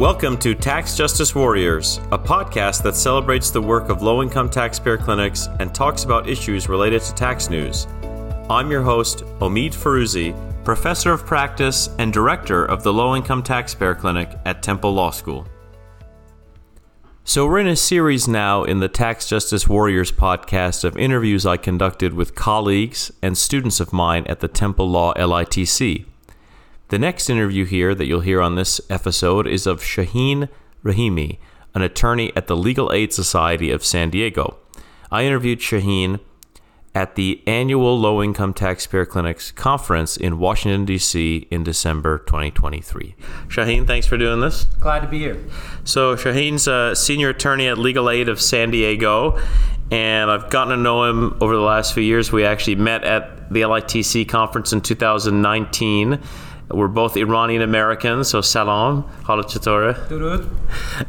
Welcome to Tax Justice Warriors, a podcast that celebrates the work of low income taxpayer clinics and talks about issues related to tax news. I'm your host, Omeed Firouzi, professor of practice and director of the Low Income Taxpayer Clinic at Temple Law School. So, we're in a series now in the Tax Justice Warriors podcast of interviews I conducted with colleagues and students of mine at the Temple Law LITC. The next interview here that you'll hear on this episode is of Shahin Rahimi, an attorney at the Legal Aid Society of San Diego. I interviewed Shahin at the annual Low Income Taxpayer Clinics conference in Washington, D.C. in December 2023. Shahin, thanks for doing this. Glad to be here. So, Shahin's a senior attorney at Legal Aid of San Diego, and I've gotten to know him over the last few years. We actually met at the LITC conference in 2019. We're both Iranian Americans, so salam, hala Durud.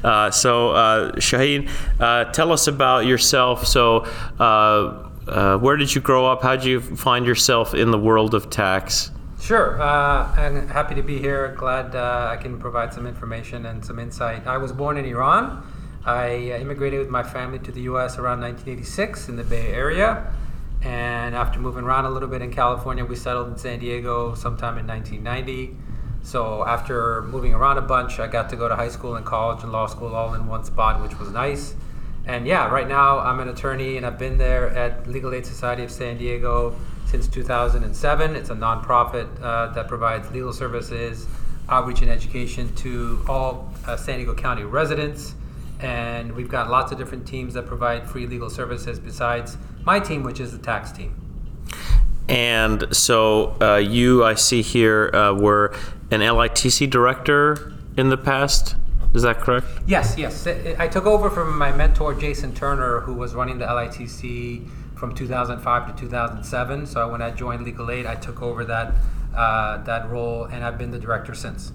Uh, so, uh, Shahin, uh, tell us about yourself. So, uh, uh, where did you grow up? How did you find yourself in the world of tax? Sure. Uh, I'm happy to be here. Glad I can provide some information and some insight. I was born in Iran. I immigrated with my family to the U.S. around 1986 in the Bay Area. And after moving around a little bit in California, we settled in San Diego sometime in 1990. So after moving around a bunch, I got to go to high school and college and law school all in one spot, which was nice. And yeah, right now I'm an attorney and I've been there at Legal Aid Society of San Diego since 2007. It's a nonprofit uh, that provides legal services, outreach, and education to all uh, San Diego County residents and we've got lots of different teams that provide free legal services besides my team, which is the tax team. And so uh, you, I see here, uh, were an LITC director in the past. Is that correct? Yes, yes. I took over from my mentor, Jason Turner, who was running the LITC from 2005 to 2007. So when I joined Legal Aid, I took over that uh, that role, and I've been the director since.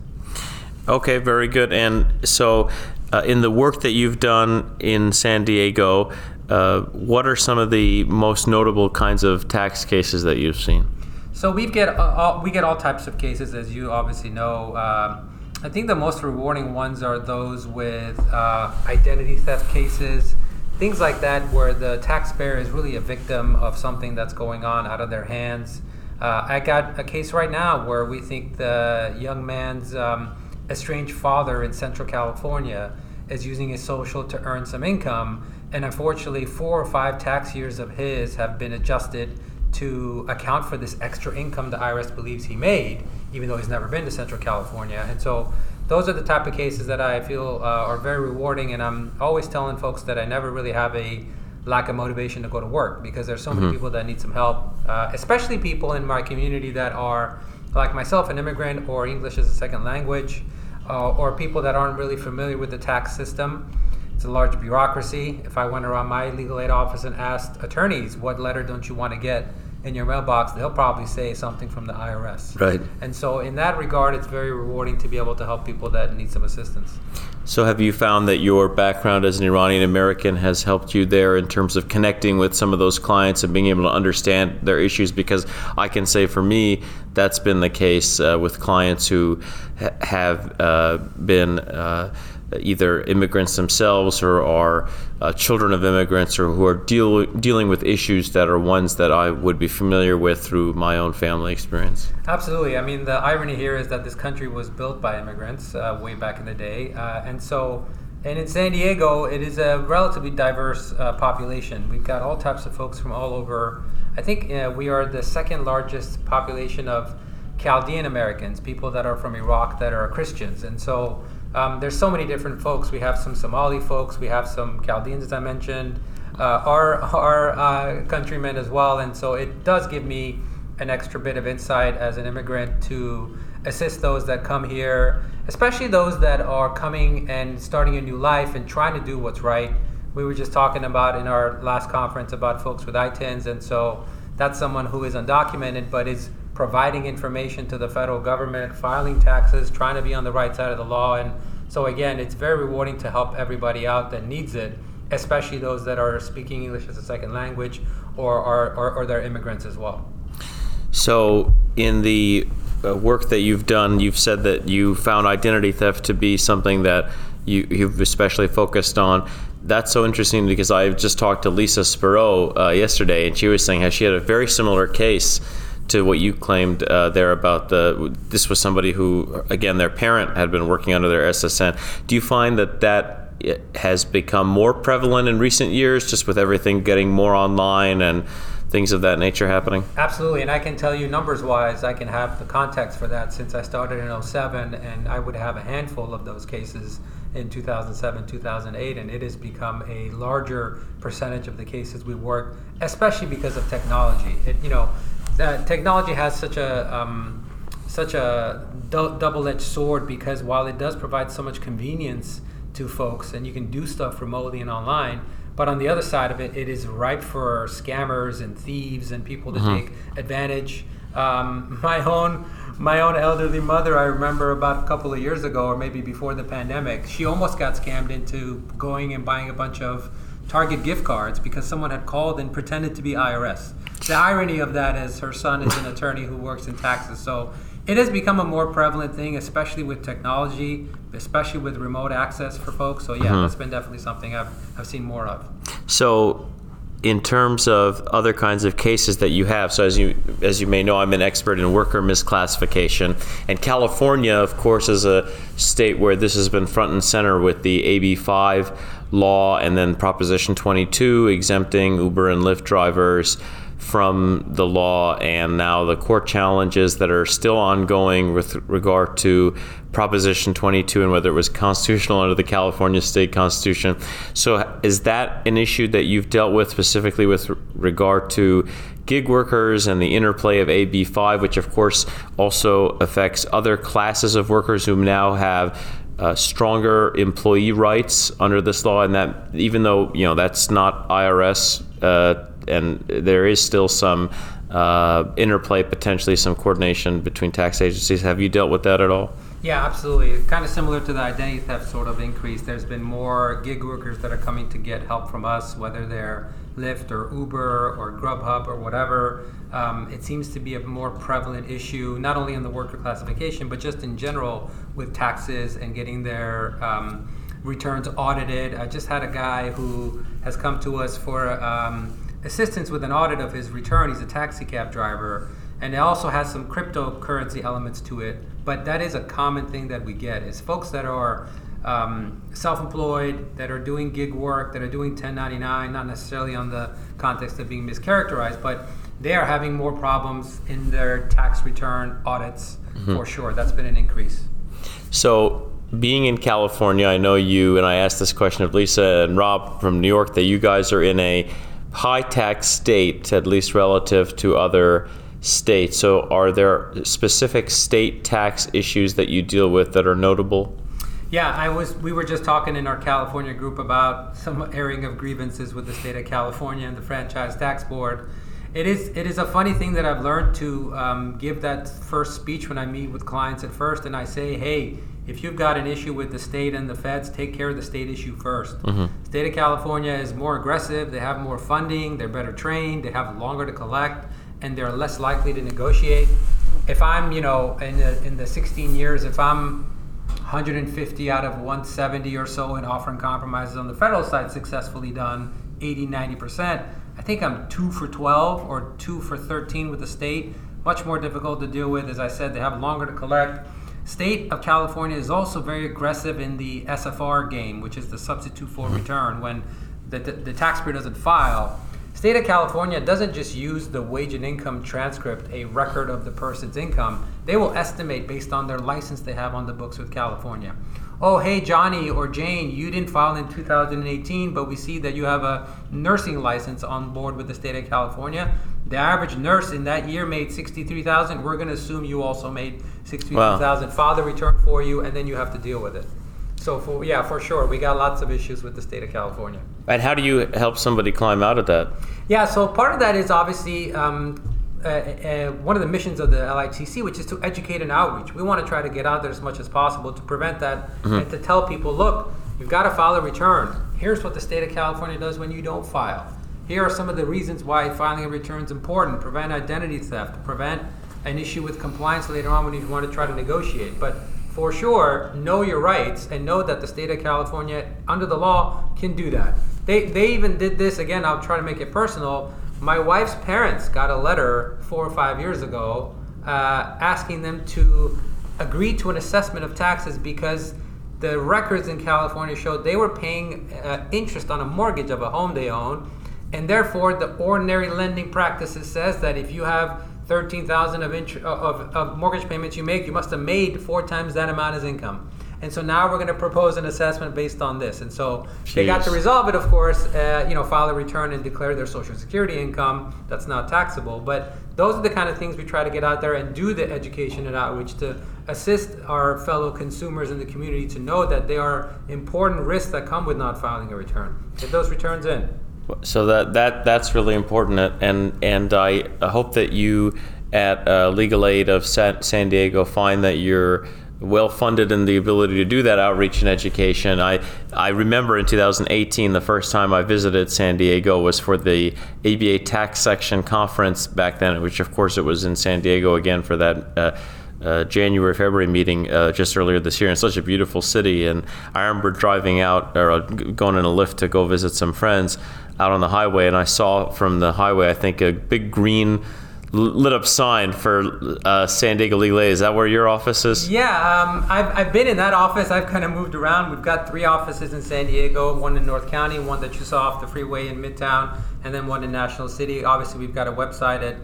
Okay, very good. And so, uh, in the work that you've done in San Diego, uh, what are some of the most notable kinds of tax cases that you've seen? So we get uh, all, we get all types of cases, as you obviously know. Um, I think the most rewarding ones are those with uh, identity theft cases, things like that, where the taxpayer is really a victim of something that's going on out of their hands. Uh, I got a case right now where we think the young man's um, estranged father in Central California is using his social to earn some income. And unfortunately, four or five tax years of his have been adjusted to account for this extra income the IRS believes he made, even though he's never been to Central California. And so, those are the type of cases that I feel uh, are very rewarding. And I'm always telling folks that I never really have a lack of motivation to go to work because there's so mm-hmm. many people that need some help, uh, especially people in my community that are like myself, an immigrant or English as a second language uh, or people that aren't really familiar with the tax system. It's a large bureaucracy. If I went around my legal aid office and asked attorneys, what letter don't you want to get in your mailbox, they'll probably say something from the IRS. Right. And so, in that regard, it's very rewarding to be able to help people that need some assistance. So, have you found that your background as an Iranian American has helped you there in terms of connecting with some of those clients and being able to understand their issues? Because I can say for me, that's been the case uh, with clients who ha- have uh, been. Uh, either immigrants themselves or are uh, children of immigrants or who are deal, dealing with issues that are ones that I would be familiar with through my own family experience. Absolutely. I mean, the irony here is that this country was built by immigrants uh, way back in the day. Uh, and so, and in San Diego, it is a relatively diverse uh, population. We've got all types of folks from all over. I think uh, we are the second largest population of Chaldean Americans, people that are from Iraq that are Christians. And so, um, there's so many different folks. We have some Somali folks, we have some Chaldeans, as I mentioned, uh, our, our uh, countrymen as well. And so it does give me an extra bit of insight as an immigrant to assist those that come here, especially those that are coming and starting a new life and trying to do what's right. We were just talking about in our last conference about folks with ITINs, and so that's someone who is undocumented but is providing information to the federal government, filing taxes, trying to be on the right side of the law. And so, again, it's very rewarding to help everybody out that needs it, especially those that are speaking English as a second language or, or, or, or they're immigrants as well. So, in the uh, work that you've done, you've said that you found identity theft to be something that you, you've especially focused on. That's so interesting because I just talked to Lisa Spiro uh, yesterday, and she was saying how she had a very similar case to what you claimed uh, there about the this was somebody who again their parent had been working under their SSN. Do you find that that has become more prevalent in recent years, just with everything getting more online and things of that nature happening? Absolutely, and I can tell you numbers wise, I can have the context for that since I started in 07, and I would have a handful of those cases in 2007, 2008, and it has become a larger percentage of the cases we work, especially because of technology. It, you know, technology has such a um, such a du- double-edged sword because while it does provide so much convenience to folks and you can do stuff remotely and online, but on the other side of it, it is ripe for scammers and thieves and people to mm-hmm. take advantage. Um, my own my own elderly mother, I remember about a couple of years ago, or maybe before the pandemic, she almost got scammed into going and buying a bunch of Target gift cards because someone had called and pretended to be IRS. The irony of that is her son is an attorney who works in taxes, so it has become a more prevalent thing, especially with technology, especially with remote access for folks. So yeah, mm-hmm. that's been definitely something I've I've seen more of. So in terms of other kinds of cases that you have. So as you as you may know, I'm an expert in worker misclassification, and California, of course, is a state where this has been front and center with the AB5 law and then Proposition 22 exempting Uber and Lyft drivers from the law and now the court challenges that are still ongoing with regard to Proposition 22 and whether it was constitutional under the California state constitution. So, is that an issue that you've dealt with specifically with regard to gig workers and the interplay of AB5, which of course also affects other classes of workers who now have uh, stronger employee rights under this law, and that even though you know that's not IRS uh, and there is still some uh, interplay, potentially some coordination between tax agencies. Have you dealt with that at all? Yeah, absolutely. Kind of similar to the identity theft sort of increase. There's been more gig workers that are coming to get help from us, whether they're Lyft or Uber or Grubhub or whatever. Um, it seems to be a more prevalent issue, not only in the worker classification, but just in general with taxes and getting their um, returns audited. I just had a guy who has come to us for. Um, assistance with an audit of his return. He's a taxi cab driver, and it also has some cryptocurrency elements to it. But that is a common thing that we get is folks that are um, self-employed, that are doing gig work, that are doing 1099, not necessarily on the context of being mischaracterized, but they are having more problems in their tax return audits mm-hmm. for sure. That's been an increase. So being in California, I know you, and I asked this question of Lisa and Rob from New York, that you guys are in a high tax state, at least relative to other states. So, are there specific state tax issues that you deal with that are notable? Yeah, I was. We were just talking in our California group about some airing of grievances with the state of California and the franchise tax board. It is. It is a funny thing that I've learned to um, give that first speech when I meet with clients at first, and I say, "Hey, if you've got an issue with the state and the feds, take care of the state issue 1st mm-hmm. State of California is more aggressive. They have more funding. They're better trained. They have longer to collect, and they're less likely to negotiate. If I'm, you know, in the in the 16 years, if I'm 150 out of 170 or so in offering compromises on the federal side successfully done 80 90% i think i'm 2 for 12 or 2 for 13 with the state much more difficult to deal with as i said they have longer to collect State of California is also very aggressive in the SFR game, which is the substitute for return. When the, the, the taxpayer doesn't file, State of California doesn't just use the wage and income transcript, a record of the person's income. They will estimate based on their license they have on the books with California. Oh, hey, Johnny or Jane, you didn't file in 2018, but we see that you have a nursing license on board with the state of California. The average nurse in that year made 63,000. We're going to assume you also made 62,000. Wow. File the return for you, and then you have to deal with it. So for yeah, for sure, we got lots of issues with the state of California. And how do you help somebody climb out of that? Yeah, so part of that is obviously um, uh, uh, one of the missions of the LITC, which is to educate and outreach. We want to try to get out there as much as possible to prevent that mm-hmm. and to tell people, look, you've got to file a return. Here's what the state of California does when you don't file. Here are some of the reasons why filing a return is important. Prevent identity theft. Prevent an issue with compliance later on when you want to try to negotiate. But for sure, know your rights and know that the state of California, under the law, can do that. They, they even did this again. I'll try to make it personal. My wife's parents got a letter four or five years ago uh, asking them to agree to an assessment of taxes because the records in California showed they were paying uh, interest on a mortgage of a home they own, and therefore the ordinary lending practices says that if you have 13,000 of, int- of, of mortgage payments you make, you must have made four times that amount as income. And so now we're going to propose an assessment based on this. And so Jeez. they got to resolve it, of course, uh, you know, file a return and declare their Social Security income that's not taxable. But those are the kind of things we try to get out there and do the education and outreach to assist our fellow consumers in the community to know that there are important risks that come with not filing a return. Get those returns in. So that that that's really important, and and I hope that you at uh, Legal Aid of San Diego find that you're well funded in the ability to do that outreach and education. I I remember in 2018 the first time I visited San Diego was for the ABA tax section conference back then, which of course it was in San Diego again for that. Uh, uh, January February meeting uh, just earlier this year in such a beautiful city, and I remember driving out or uh, going in a Lyft to go visit some friends out on the highway, and I saw from the highway I think a big green lit up sign for uh, San Diego Legal Aid. Is that where your office is? Yeah, um, I've, I've been in that office. I've kind of moved around. We've got three offices in San Diego one in North County, one that you saw off the freeway in Midtown, and then one in National City. Obviously, we've got a website at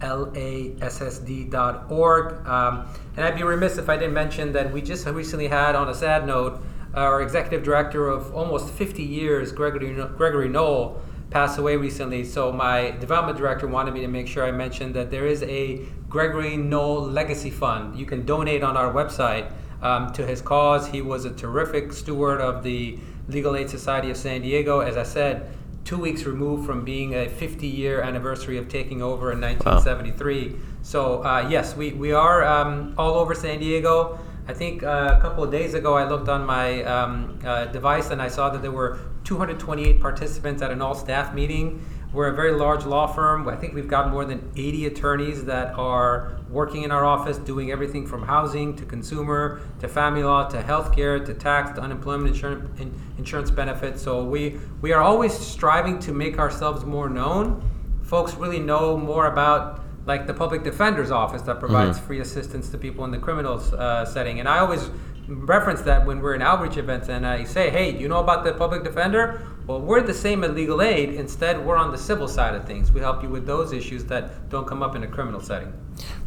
www.lassd.org. Um, and I'd be remiss if I didn't mention that we just recently had, on a sad note, our executive director of almost 50 years, Gregory, Gregory Knoll, passed away recently. So my development director wanted me to make sure I mentioned that there is a Gregory Knoll Legacy Fund. You can donate on our website um, to his cause. He was a terrific steward of the Legal Aid Society of San Diego. As I said, two weeks removed from being a 50 year anniversary of taking over in 1973. Wow. So, uh, yes, we, we are um, all over San Diego. I think uh, a couple of days ago, I looked on my um, uh, device and I saw that there were 228 participants at an all staff meeting. We're a very large law firm. I think we've got more than 80 attorneys that are working in our office, doing everything from housing to consumer to family law to healthcare to tax to unemployment insurance, insurance benefits. So we, we are always striving to make ourselves more known. Folks really know more about like the public defender's office that provides mm-hmm. free assistance to people in the criminal uh, setting. And I always reference that when we're in outreach events and I say, hey, you know about the public defender? Well, we're the same at legal aid. Instead, we're on the civil side of things. We help you with those issues that don't come up in a criminal setting.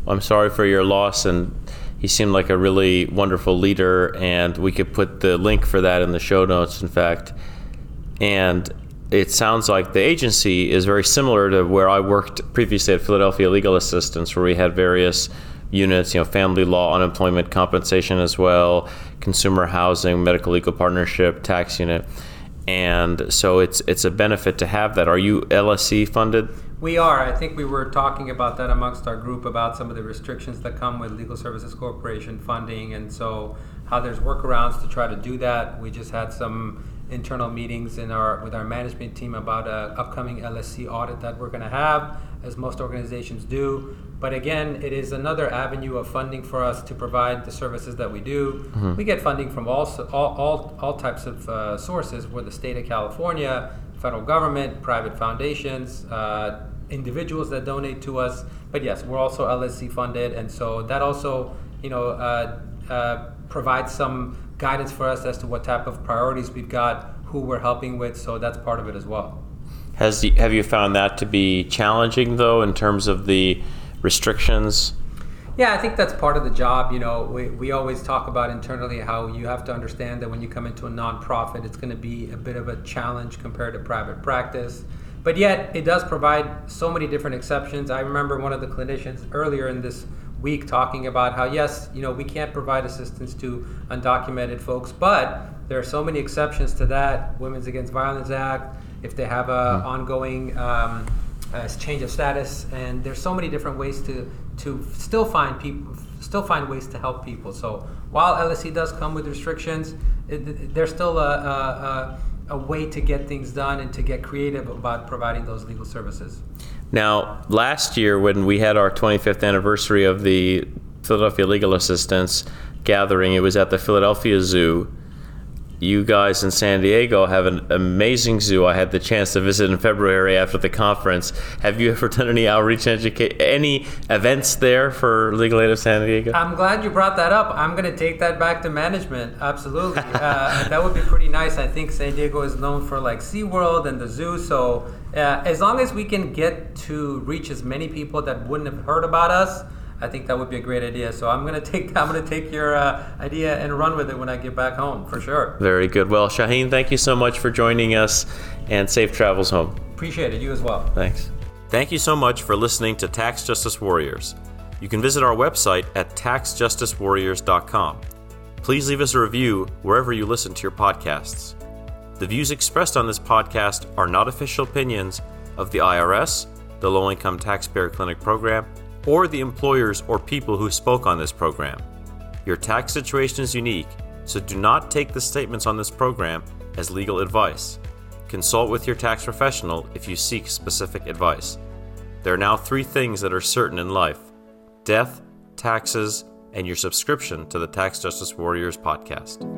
Well, I'm sorry for your loss, and he seemed like a really wonderful leader, and we could put the link for that in the show notes, in fact. And it sounds like the agency is very similar to where I worked previously at Philadelphia Legal Assistance, where we had various units, you know, family law, unemployment compensation as well, consumer housing, medical legal partnership, tax unit. And so it's it's a benefit to have that. Are you LSC funded? We are. I think we were talking about that amongst our group about some of the restrictions that come with Legal Services Corporation funding, and so how there's workarounds to try to do that. We just had some internal meetings in our with our management team about a upcoming LSC audit that we're going to have, as most organizations do. But again, it is another avenue of funding for us to provide the services that we do. Mm-hmm. We get funding from all all all, all types of uh, sources, where the state of California, federal government, private foundations. Uh, individuals that donate to us but yes we're also lsc funded and so that also you know uh, uh provides some guidance for us as to what type of priorities we've got, who we're helping with. So that's part of it as well. Has the, have you found that to be challenging though, in terms of the restrictions? Yeah, I think that's part of the job. You know, we, we always talk about internally how you have to understand that when you come into a nonprofit, it's going to be a bit of a challenge compared to private practice. But yet, it does provide so many different exceptions. I remember one of the clinicians earlier in this week talking about how yes, you know, we can't provide assistance to undocumented folks, but there are so many exceptions to that. Women's Against Violence Act, if they have a mm-hmm. ongoing um, uh, change of status, and there's so many different ways to to still find people, still find ways to help people. So while LSC does come with restrictions, it, there's still a, a, a a way to get things done and to get creative about providing those legal services. Now, last year when we had our 25th anniversary of the Philadelphia Legal Assistance gathering, it was at the Philadelphia Zoo you guys in San Diego have an amazing zoo. I had the chance to visit in February after the conference. Have you ever done any outreach educate any events there for Legal Aid of San Diego? I'm glad you brought that up. I'm going to take that back to management. Absolutely. uh, that would be pretty nice. I think San Diego is known for like SeaWorld and the zoo. So uh, as long as we can get to reach as many people that wouldn't have heard about us, I think that would be a great idea. So I'm gonna take I'm gonna take your uh, idea and run with it when I get back home for sure. Very good. Well, Shahin, thank you so much for joining us, and safe travels home. Appreciate it. You as well. Thanks. Thank you so much for listening to Tax Justice Warriors. You can visit our website at taxjusticewarriors.com. Please leave us a review wherever you listen to your podcasts. The views expressed on this podcast are not official opinions of the IRS, the Low Income Taxpayer Clinic Program, or the employers or people who spoke on this program. Your tax situation is unique, so do not take the statements on this program as legal advice. Consult with your tax professional if you seek specific advice. There are now three things that are certain in life death, taxes, and your subscription to the Tax Justice Warriors podcast.